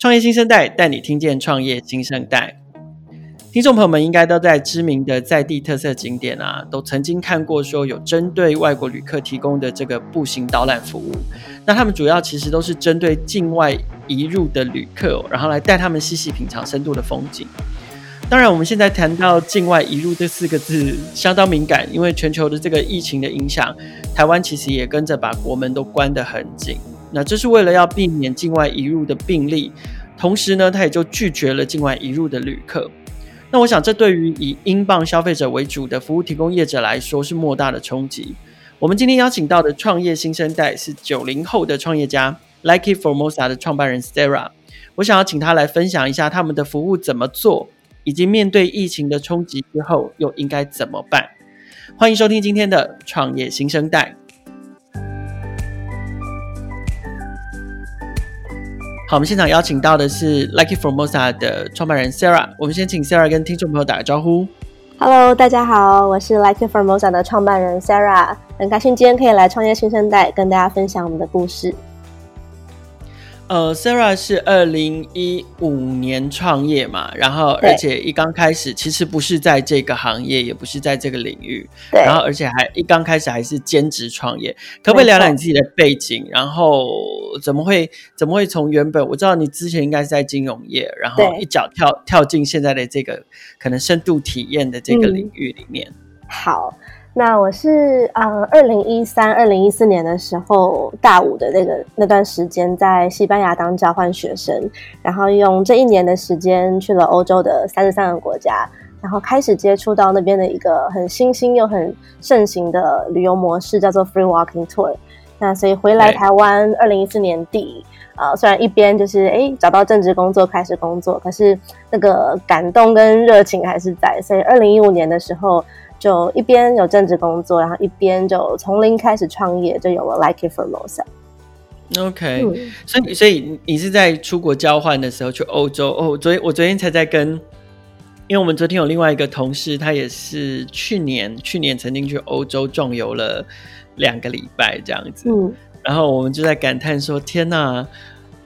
创业新生代带你听见创业新生代。听众朋友们应该都在知名的在地特色景点啊，都曾经看过说有针对外国旅客提供的这个步行导览服务。那他们主要其实都是针对境外移入的旅客，然后来带他们细细品尝深度的风景。当然，我们现在谈到境外移入这四个字相当敏感，因为全球的这个疫情的影响，台湾其实也跟着把国门都关得很紧。那这是为了要避免境外移入的病例，同时呢，他也就拒绝了境外移入的旅客。那我想，这对于以英镑消费者为主的服务提供业者来说是莫大的冲击。我们今天邀请到的创业新生代是九零后的创业家，Like It Formosa 的创办人 Sarah。我想要请他来分享一下他们的服务怎么做。以及面对疫情的冲击之后，又应该怎么办？欢迎收听今天的创业新生代。好，我们现场邀请到的是 Lucky Formosa 的创办人 Sarah。我们先请 Sarah 跟听众朋友打个招呼。Hello，大家好，我是 Lucky Formosa 的创办人 Sarah，很开心今天可以来创业新生代跟大家分享我们的故事。呃，Sarah 是二零一五年创业嘛，然后而且一刚开始其实不是在这个行业，也不是在这个领域，对，然后而且还一刚开始还是兼职创业，可不可以聊聊你自己的背景？然后怎么会怎么会从原本我知道你之前应该是在金融业，然后一脚跳跳进现在的这个可能深度体验的这个领域里面？嗯、好。那我是呃，二零一三、二零一四年的时候，大五的那个那段时间，在西班牙当交换学生，然后用这一年的时间去了欧洲的三十三个国家，然后开始接触到那边的一个很新兴又很盛行的旅游模式，叫做 Free Walking Tour。那所以回来台湾，二零一四年底，呃，虽然一边就是哎找到正职工作开始工作，可是那个感动跟热情还是在，所以二零一五年的时候。就一边有正职工作，然后一边就从零开始创业，就有了 Like It Formosa。OK，嗯，所以所以你是在出国交换的时候去欧洲哦？昨天我昨天才在跟，因为我们昨天有另外一个同事，他也是去年去年曾经去欧洲壮游了两个礼拜这样子，嗯，然后我们就在感叹说：天哪，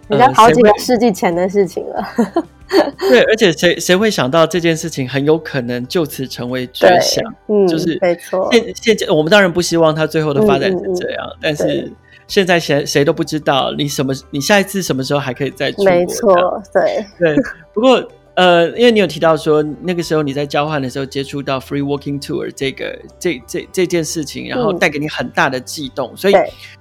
人家好几个世纪前的事情了。对，而且谁谁会想到这件事情很有可能就此成为绝响？嗯，就是没错。现现在我们当然不希望它最后的发展是这样，但是现在谁谁都不知道你什么，你下一次什么时候还可以再出国？没错，对对。不过呃，因为你有提到说那个时候你在交换的时候接触到 Free Walking Tour 这个这这这件事情，然后带给你很大的悸动，嗯、所以。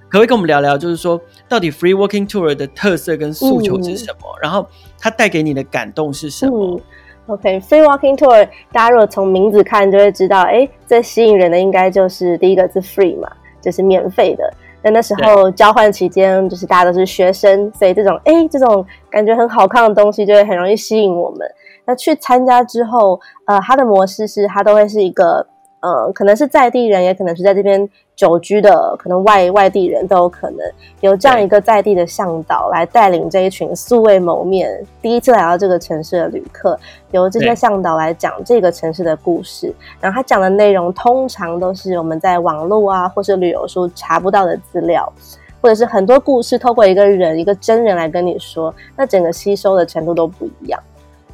可不可以跟我们聊聊，就是说，到底 Free Walking Tour 的特色跟诉求是什么？嗯、然后它带给你的感动是什么、嗯、？OK，Free Walking Tour，大家如果从名字看就会知道，哎，最吸引人的应该就是第一个字 Free 嘛，就是免费的。那那时候交换期间，就是大家都是学生，所以这种哎，这种感觉很好看的东西就会很容易吸引我们。那去参加之后，呃，它的模式是它都会是一个。呃，可能是在地人，也可能是在这边久居的，可能外外地人都有可能有这样一个在地的向导来带领这一群素未谋面、第一次来到这个城市的旅客，由这些向导来讲这个城市的故事。然后他讲的内容通常都是我们在网络啊，或是旅游书查不到的资料，或者是很多故事透过一个人、一个真人来跟你说，那整个吸收的程度都不一样。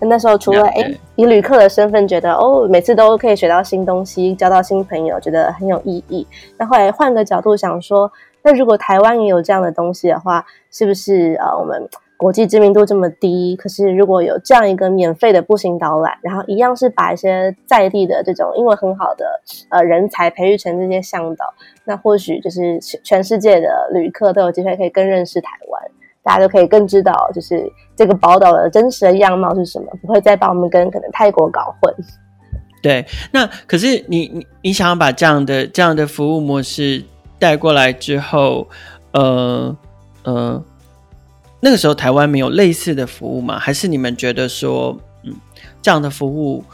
那时候除了哎，以旅客的身份觉得哦，每次都可以学到新东西，交到新朋友，觉得很有意义。那后来换个角度想说，那如果台湾也有这样的东西的话，是不是呃，我们国际知名度这么低，可是如果有这样一个免费的步行导览，然后一样是把一些在地的这种英文很好的呃人才培育成这些向导，那或许就是全世界的旅客都有机会可以更认识台湾。大家都可以更知道，就是这个宝岛的真实的样貌是什么，不会再把我们跟可能泰国搞混。对，那可是你你你想要把这样的这样的服务模式带过来之后，呃呃，那个时候台湾没有类似的服务吗？还是你们觉得说，嗯，这样的服务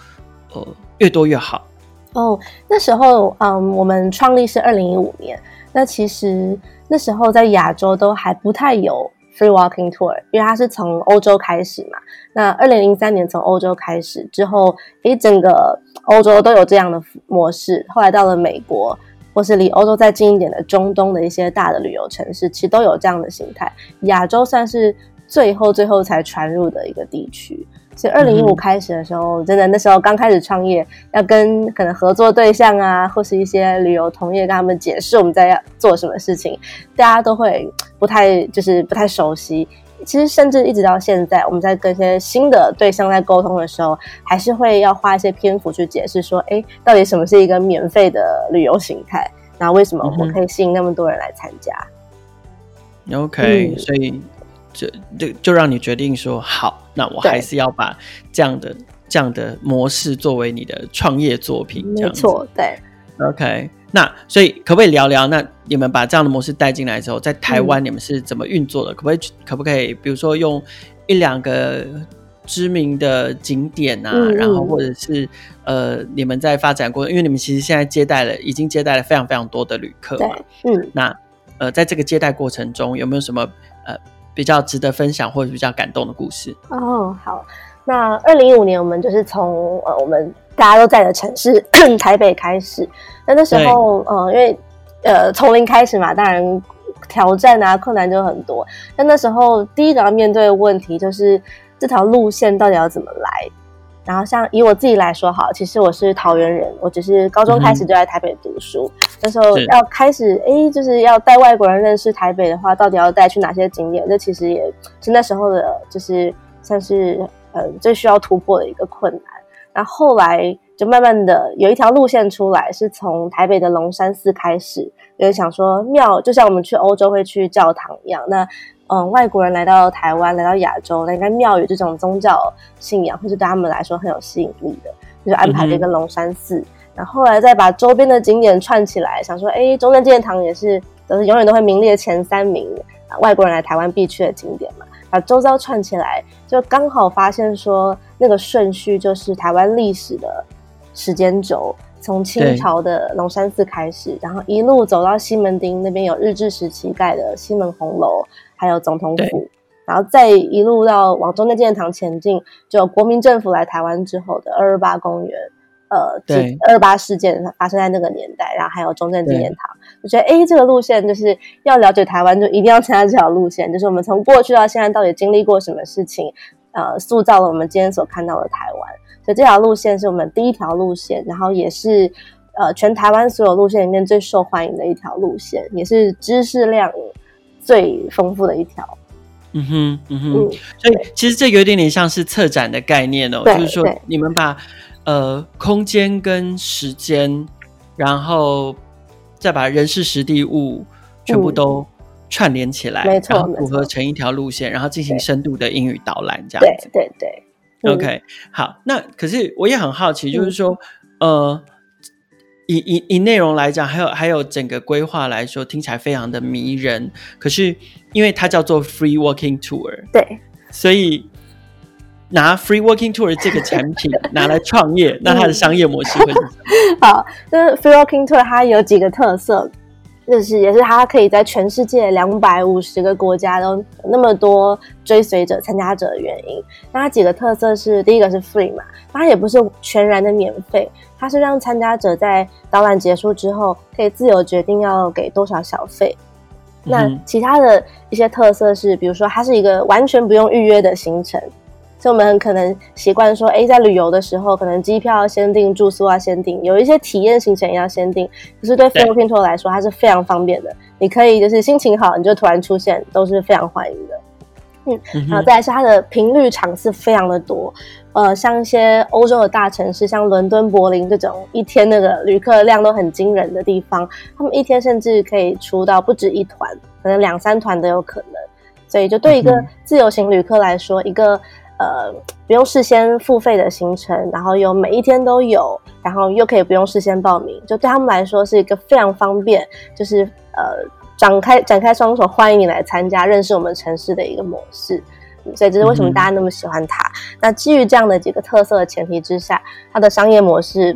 呃越多越好？哦，那时候嗯，我们创立是二零一五年，那其实那时候在亚洲都还不太有。Free Walking Tour，因为它是从欧洲开始嘛。那二零零三年从欧洲开始之后，诶，整个欧洲都有这样的模式。后来到了美国，或是离欧洲再近一点的中东的一些大的旅游城市，其实都有这样的形态。亚洲算是最后最后才传入的一个地区。所以二零一五开始的时候，嗯、真的那时候刚开始创业，要跟可能合作对象啊，或是一些旅游同业跟他们解释我们在要做什么事情，大家都会不太就是不太熟悉。其实甚至一直到现在，我们在跟一些新的对象在沟通的时候，还是会要花一些篇幅去解释说，哎，到底什么是一个免费的旅游形态？然后为什么我可以吸引那么多人来参加？嗯、OK，、嗯、所以就就就让你决定说好。那我还是要把这样的这样的模式作为你的创业作品，这样。没错，对。OK，那所以可不可以聊聊？那你们把这样的模式带进来之后，在台湾你们是怎么运作的？嗯、可不可以可不可以，比如说用一两个知名的景点啊，嗯、然后或者是呃，你们在发展过程，因为你们其实现在接待了，已经接待了非常非常多的旅客嘛。嗯。那呃，在这个接待过程中，有没有什么呃？比较值得分享或者比较感动的故事哦。好，那二零一五年我们就是从呃我们大家都在的城市 台北开始。那那时候呃因为呃从零开始嘛，当然挑战啊困难就很多。那那时候第一个要面对的问题就是这条路线到底要怎么来。然后像以我自己来说，好，其实我是桃园人，我只是高中开始就在台北读书。嗯、那时候要开始，哎，就是要带外国人认识台北的话，到底要带去哪些景点？这其实也是那时候的，就是算是呃最需要突破的一个困难。然后后来就慢慢的有一条路线出来，是从台北的龙山寺开始，有人想说庙，就像我们去欧洲会去教堂一样，那。嗯，外国人来到台湾，来到亚洲，那应该庙宇这种宗教信仰，或是对他们来说很有吸引力的，就是安排了一个龙山寺，嗯、然后后来再把周边的景点串起来，想说，哎，中正纪念堂也是都是永远都会名列前三名，啊外国人来台湾必去的景点嘛，把周遭串起来，就刚好发现说那个顺序就是台湾历史的时间轴，从清朝的龙山寺开始，然后一路走到西门町那边有日治时期盖的西门红楼。还有总统府，然后再一路到往中正纪念堂前进，就国民政府来台湾之后的二二八公园，呃，对，二二八事件发生在那个年代，然后还有中正纪念堂，我对觉得哎，这个路线就是要了解台湾，就一定要 参加这条路线，就是我们从过去到现在到底经历过什么事情，呃，塑造了我们今天所看到的台湾，所以这条路线是我们第一条路线，然后也是呃全台湾所有路线里面最受欢迎的一条路线，也是知识量。最丰富的一条，嗯哼，嗯哼，嗯，所以其实这有点点像是策展的概念哦，就是说你们把呃空间跟时间，然后再把人事实地物全部都串联起来，没错，然后组合成一条路线，然后进行深度的英语导览，这样子，对对对，OK，好，那可是我也很好奇，就是说，呃。以以以内容来讲，还有还有整个规划来说，听起来非常的迷人。可是因为它叫做 Free Walking Tour，对，所以拿 Free Walking Tour 这个产品 拿来创业，那它的商业模式会是什么？好，就是 Free Walking Tour 它有几个特色。就是也是它可以在全世界两百五十个国家都那么多追随者、参加者的原因。那它几个特色是：第一个是 free 嘛，它也不是全然的免费，它是让参加者在导览结束之后可以自由决定要给多少小费。嗯、那其他的一些特色是，比如说它是一个完全不用预约的行程。所以我们很可能习惯说，哎，在旅游的时候，可能机票要先订，住宿要先订，有一些体验行程也要先订。可是对 Free Walking Tour 来说，它是非常方便的。你可以就是心情好，你就突然出现，都是非常欢迎的。嗯，然后再来是它的频率场次非常的多。呃，像一些欧洲的大城市，像伦敦、柏林这种一天那个旅客量都很惊人的地方，他们一天甚至可以出到不止一团，可能两三团都有可能。所以就对一个自由行旅客来说，一个。呃，不用事先付费的行程，然后又每一天都有，然后又可以不用事先报名，就对他们来说是一个非常方便，就是呃，展开展开双手欢迎你来参加，认识我们城市的一个模式。所以这是为什么大家那么喜欢它。嗯、那基于这样的几个特色的前提之下，它的商业模式，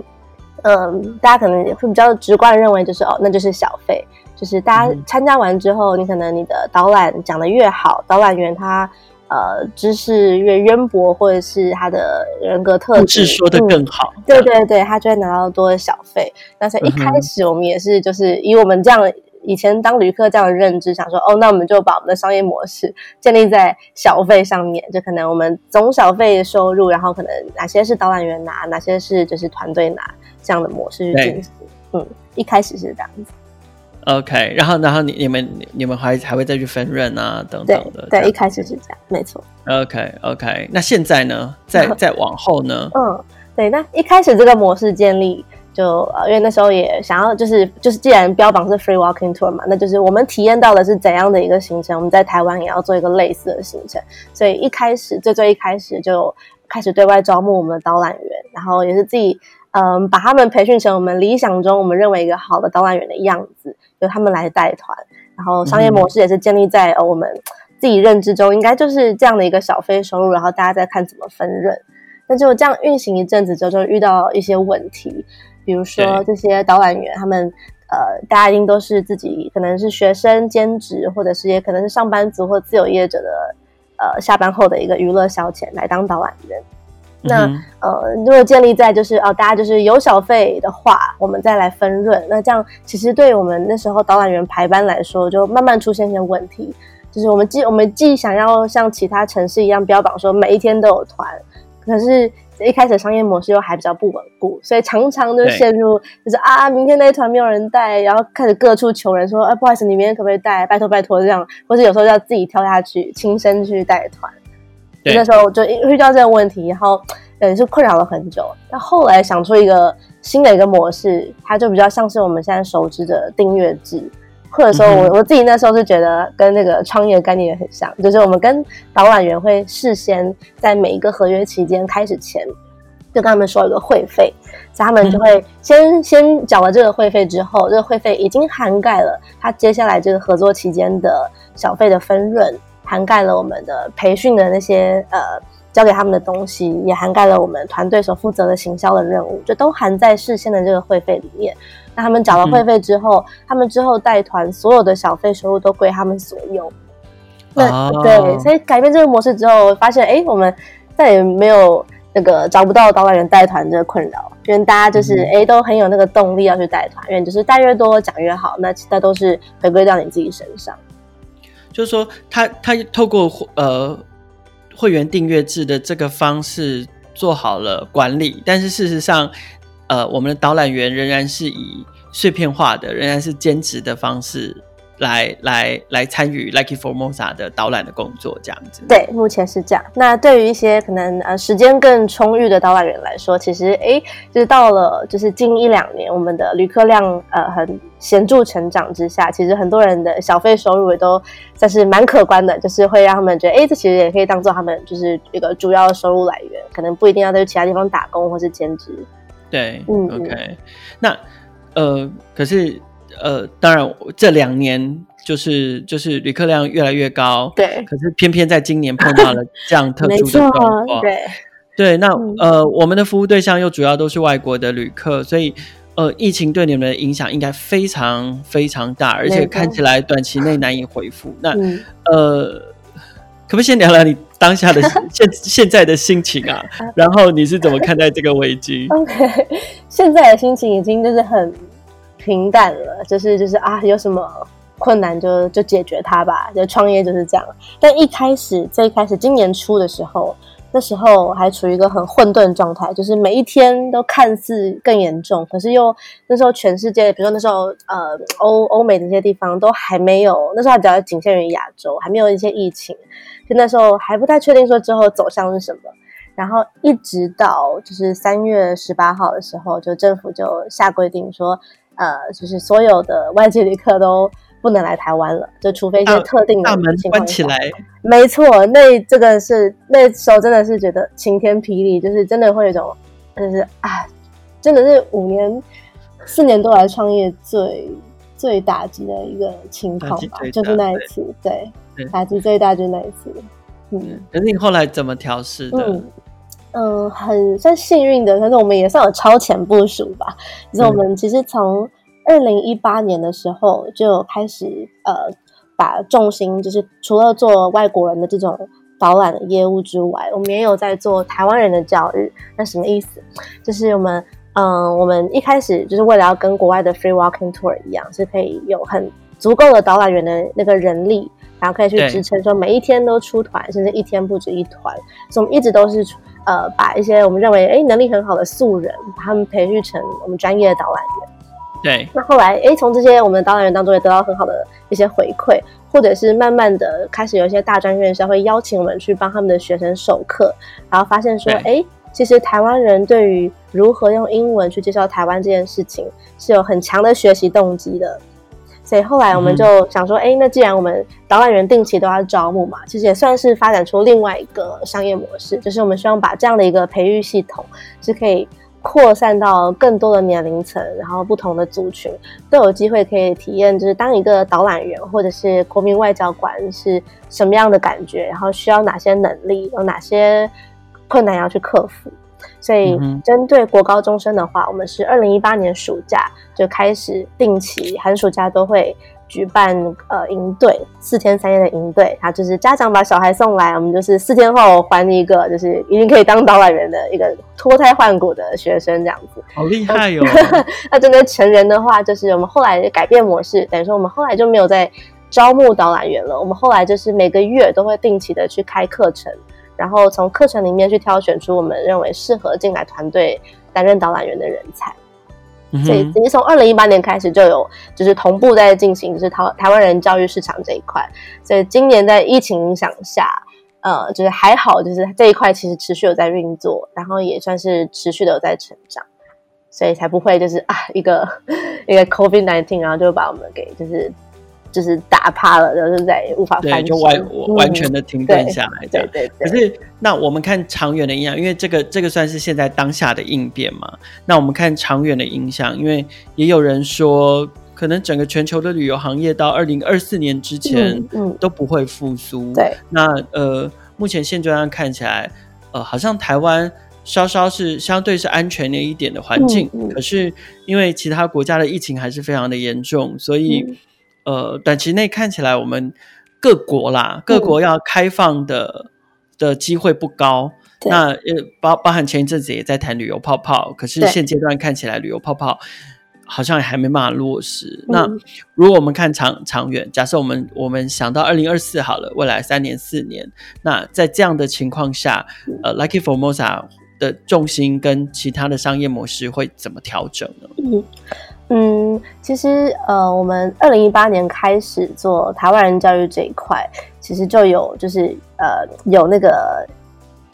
嗯、呃，大家可能会比较直观的认为就是哦，那就是小费，就是大家参加完之后，嗯、你可能你的导览讲得越好，导览员他。呃，知识越渊博，或者是他的人格特质说的更好，嗯，对对对，他就会拿到多的小费。那所以一开始我们也是就是以我们这样以前当旅客这样的认知，想说哦，那我们就把我们的商业模式建立在小费上面，就可能我们总小费收入，然后可能哪些是导览员拿，哪些是就是团队拿这样的模式去进行。嗯，一开始是这样子。OK，然后然后你你们你们还还会再去分润啊等等的。对，对，一开始是这样，没错。OK OK，那现在呢？再再往后呢？嗯，对，那一开始这个模式建立。就呃，因为那时候也想要，就是就是，既然标榜是 free walking tour 嘛，那就是我们体验到的是怎样的一个行程，我们在台湾也要做一个类似的行程。所以一开始，最最一开始就开始对外招募我们的导览员，然后也是自己嗯、呃，把他们培训成我们理想中我们认为一个好的导览员的样子，由他们来带团。然后商业模式也是建立在呃我们自己认知中，应该就是这样的一个小费收入，然后大家再看怎么分润。那就这样运行一阵子之后，就遇到一些问题。比如说这些导览员，他们呃，大家一定都是自己可能是学生兼职，或者是也可能是上班族或自由业者的呃，下班后的一个娱乐消遣来当导览员。那、嗯、呃，如果建立在就是哦、呃，大家就是有小费的话，我们再来分润。那这样其实对我们那时候导览员排班来说，就慢慢出现一些问题。就是我们既我们既想要像其他城市一样标榜说每一天都有团，可是。一开始商业模式又还比较不稳固，所以常常就陷入就是啊，明天那一团没有人带，然后开始各处求人说，哎，不好意思，你明天可不可以带？拜托拜托这样，或者有时候要自己跳下去亲身去带团。那时候就遇到这个问题，然后也是困扰了很久。但后来想出一个新的一个模式，它就比较像是我们现在熟知的订阅制。或者说我我自己那时候是觉得跟那个创业概念也很像，就是我们跟导览员会事先在每一个合约期间开始前，就跟他们说一个会费，所以他们就会先先缴了这个会费之后，这个会费已经涵盖了他接下来这个合作期间的小费的分润，涵盖了我们的培训的那些呃交给他们的东西，也涵盖了我们团队所负责的行销的任务，就都含在事先的这个会费里面。那他们缴了会费之后，嗯、他们之后带团所有的小费收入都归他们所有。那、哦、对，所以改变这个模式之后，发现哎，我们再也没有那个找不到导览员带团这个困扰，因为大家就是哎、嗯、都很有那个动力要去带团，因为就是带越多讲越好，那其他都是回归到你自己身上。就是说，他他透过呃会员订阅制的这个方式做好了管理，但是事实上。呃，我们的导览员仍然是以碎片化的，仍然是兼职的方式来来来参与 Lucky Formosa 的导览的工作，这样子。对，目前是这样。那对于一些可能呃时间更充裕的导览员来说，其实哎，就是到了就是近一两年，我们的旅客量呃很显著成长之下，其实很多人的小费收入也都算是蛮可观的，就是会让他们觉得哎，这其实也可以当做他们就是一个主要的收入来源，可能不一定要在其他地方打工或是兼职。对，嗯，OK，那呃，可是呃，当然这两年就是就是旅客量越来越高，对，可是偏偏在今年碰到了这样特 殊的状况，对，对，那、嗯、呃，我们的服务对象又主要都是外国的旅客，所以呃，疫情对你们的影响应该非常非常大，而且看起来短期内难以恢复。那、嗯、呃。可不可以先聊聊你当下的 现现在的心情啊？然后你是怎么看待这个危机？OK，现在的心情已经就是很平淡了，就是就是啊，有什么困难就就解决它吧。就创业就是这样。但一开始，最开始今年初的时候。那时候还处于一个很混沌状态，就是每一天都看似更严重，可是又那时候全世界，比如说那时候呃欧欧美的这些地方都还没有，那时候还比较仅限于亚洲，还没有一些疫情，就那时候还不太确定说之后走向是什么。然后一直到就是三月十八号的时候，就政府就下规定说，呃，就是所有的外籍旅客都。不能来台湾了，就除非一些特定的情况。大门关起来。没错，那这个是那时候真的是觉得晴天霹雳，就是真的会有一种，就是啊，真的是五年、四年多来创业最最打击的一个情况吧，就是那一次，对，对打击最大就是那一次。嗯，可是你后来怎么调试的？嗯，呃、很算幸运的，但是我们也算有超前部署吧。就是我们其实从。二零一八年的时候就开始呃，把重心就是除了做外国人的这种导览的业务之外，我们也有在做台湾人的教育。那什么意思？就是我们嗯、呃，我们一开始就是为了要跟国外的 free walking tour 一样，是可以有很足够的导览员的那个人力，然后可以去支撑说每一天都出团，甚至一天不止一团。所以我们一直都是呃把一些我们认为哎能力很好的素人，把他们培育成我们专业的导览员。对，那后来哎从这些我们的导览员当中也得到很好的一些回馈，或者是慢慢的开始有一些大专院校会邀请我们去帮他们的学生授课，然后发现说诶其实台湾人对于如何用英文去介绍台湾这件事情是有很强的学习动机的，所以后来我们就想说，哎、嗯，那既然我们导览员定期都要招募嘛，其实也算是发展出另外一个商业模式，就是我们希望把这样的一个培育系统是可以扩散到更多的年龄层，然后不同的族群都有机会可以体验，就是当一个导览员或者是国民外交官是什么样的感觉，然后需要哪些能力，有哪些。困难要去克服，所以针对国高中生的话，我们是二零一八年暑假就开始定期寒暑假都会举办呃营队，四天三夜的营队，他就是家长把小孩送来，我们就是四天后还一个就是已经可以当导览员的一个脱胎换骨的学生这样子，好厉害哟、哦！那针对成人的话，就是我们后来改变模式，等于说我们后来就没有再招募导览员了，我们后来就是每个月都会定期的去开课程。然后从课程里面去挑选出我们认为适合进来团队担任导览员的人才，嗯、所以其实从二零一八年开始就有就是同步在进行，就是台台湾人教育市场这一块。所以今年在疫情影响下，呃，就是还好，就是这一块其实持续有在运作，然后也算是持续的有在成长，所以才不会就是啊一个 一个 COVID nineteen，然后就把我们给就是。就是打趴了，就是再也无法翻，就完完全的停顿下来，这样。对对，对。可是，那我们看长远的影响，因为这个这个算是现在当下的应变嘛。那我们看长远的影响，因为也有人说，可能整个全球的旅游行业到二零二四年之前，都不会复苏。对。那呃，目前现状上看起来，呃，好像台湾稍稍是相对是安全的一点的环境，嗯嗯，可是因为其他国家的疫情还是非常的严重，所以。嗯呃，短期内看起来，我们各国啦，各国要开放的、嗯、的机会不高。那呃，包包含前一阵子也在谈旅游泡泡，可是现阶段看起来，旅游泡泡好像还没办法落实。那如果我们看长长远，假设我们我们想到二零二四好了，未来三年四年，那在这样的情况下，呃，Lucky Formosa 的重心跟其他的商业模式会怎么调整呢？嗯嗯，其实呃，我们二零一八年开始做台湾人教育这一块，其实就有就是呃有那个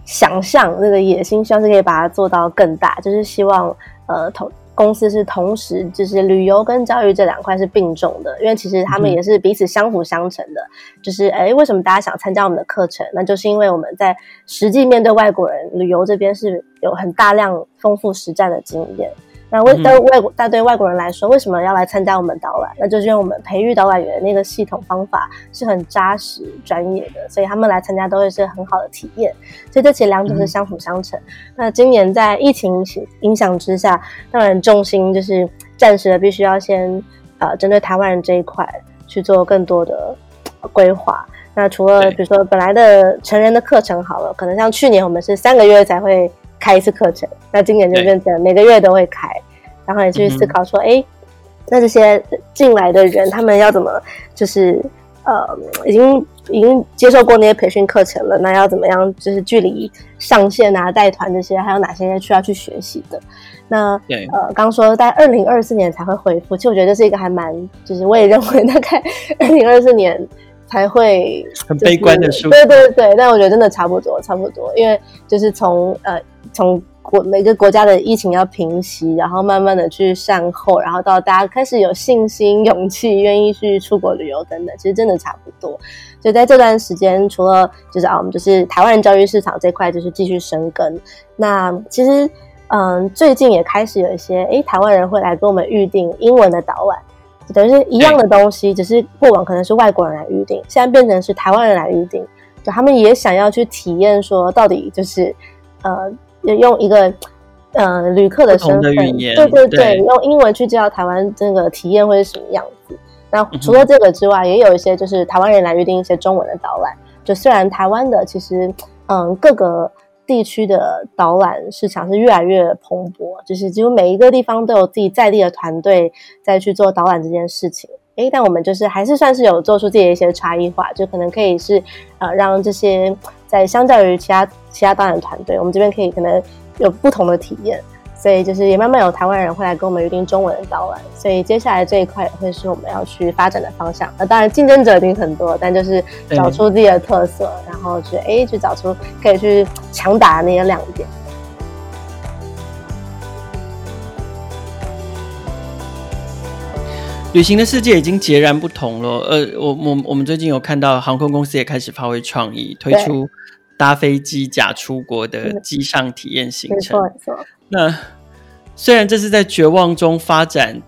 想象，那个野心，希望是可以把它做到更大，就是希望呃同公司是同时就是旅游跟教育这两块是并重的，因为其实他们也是彼此相辅相成的。嗯、就是哎，为什么大家想参加我们的课程？那就是因为我们在实际面对外国人旅游这边是有很大量丰富实战的经验。那为对外国，但对外国人来说，为什么要来参加我们导览？那就是因为我们培育导览员的那个系统方法是很扎实、专业的，所以他们来参加都会是很好的体验。所以这其实两者是相辅相成。嗯、那今年在疫情影响之下，当然重心就是暂时的必须要先呃针对台湾人这一块去做更多的规划。那除了比如说本来的成人的课程好了，可能像去年我们是三个月才会。开一次课程，那今年就变成每个月都会开，然后也去思考说，哎、嗯，那这些进来的人，他们要怎么，就是呃，已经已经接受过那些培训课程了，那要怎么样，就是距离上线啊、带团这些，还有哪些需要去学习的？那呃，刚说在二零二四年才会恢复，其实我觉得这是一个还蛮，就是我也认为大概 二零二四年。才会、就是、很悲观的说，对对对，但我觉得真的差不多，差不多，因为就是从呃从国每个国家的疫情要平息，然后慢慢的去善后，然后到大家开始有信心、勇气，愿意去出国旅游等等，其实真的差不多。所以在这段时间，除了就是啊，我们就是台湾人教育市场这块就是继续生根。那其实嗯，最近也开始有一些诶台湾人会来跟我们预定英文的导览。等于是一样的东西，只是过往可能是外国人来预定，现在变成是台湾人来预定，就他们也想要去体验，说到底就是呃，用一个呃旅客的身份，对对对，对，用英文去介绍台湾这个体验会是什么样子。那除了这个之外，也有一些就是台湾人来预定一些中文的导览，就虽然台湾的其实嗯各个。地区的导览市场是越来越蓬勃，就是几乎每一个地方都有自己在地的团队在去做导览这件事情。诶，但我们就是还是算是有做出自己的一些差异化，就可能可以是呃让这些在相较于其他其他导览团队，我们这边可以可能有不同的体验。所以就是也慢慢有台湾人会来跟我们预定中文的导览，所以接下来这一块也会是我们要去发展的方向。那当然竞争者一定很多，但就是找出自己的特色，然后去哎去找出可以去强打的那些亮点。旅行的世界已经截然不同了。呃，我我我们最近有看到航空公司也开始发挥创意，推出搭飞机假出国的机上体验行程。没错，没错。那虽然这是在绝望中发展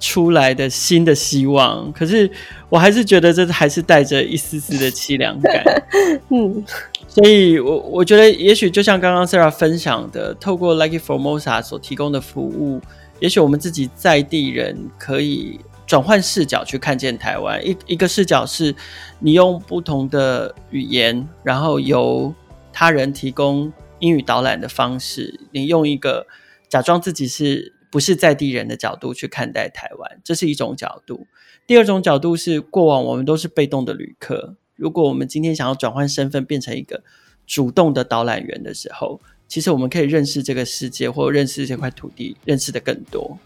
出来的新的希望，可是我还是觉得这还是带着一丝丝的凄凉感。嗯，所以我我觉得，也许就像刚刚 Sarah 分享的，透过 It Formosa 所提供的服务，也许我们自己在地人可以转换视角去看见台湾。一一个视角是，你用不同的语言，然后由他人提供英语导览的方式，你用一个。假装自己是不是在地人的角度去看待台湾，这是一种角度。第二种角度是，过往我们都是被动的旅客。如果我们今天想要转换身份，变成一个主动的导览员的时候，其实我们可以认识这个世界，或认识这块土地，认识的更多。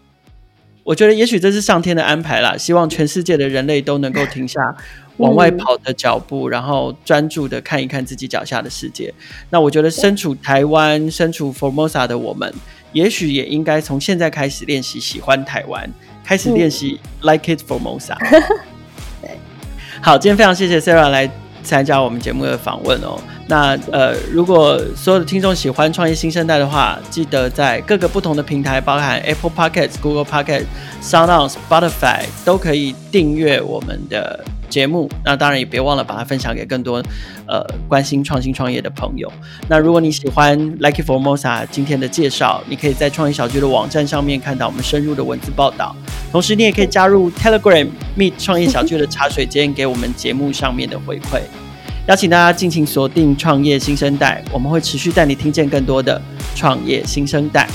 我觉得，也许这是上天的安排啦。希望全世界的人类都能够停下往外跑的脚步，然后专注的看一看自己脚下的世界。那我觉得，身处台湾、身处 Formosa 的我们。也许也应该从现在开始练习喜欢台湾，开始练习 Like It Formosa。对，好，今天非常谢谢 Sarah 来参加我们节目的访问哦。那呃，如果所有的听众喜欢创业新生代的话，记得在各个不同的平台，包含 Apple Podcasts、Google Podcasts、SoundOn、Spotify，都可以订阅我们的。节目，那当然也别忘了把它分享给更多呃关心创新创业的朋友。那如果你喜欢 Lucky Formosa 今天的介绍，你可以在创业小聚的网站上面看到我们深入的文字报道。同时，你也可以加入 Telegram Meet 创业小聚的茶水间，给我们节目上面的回馈。邀请大家尽情锁定创业新生代，我们会持续带你听见更多的创业新生代。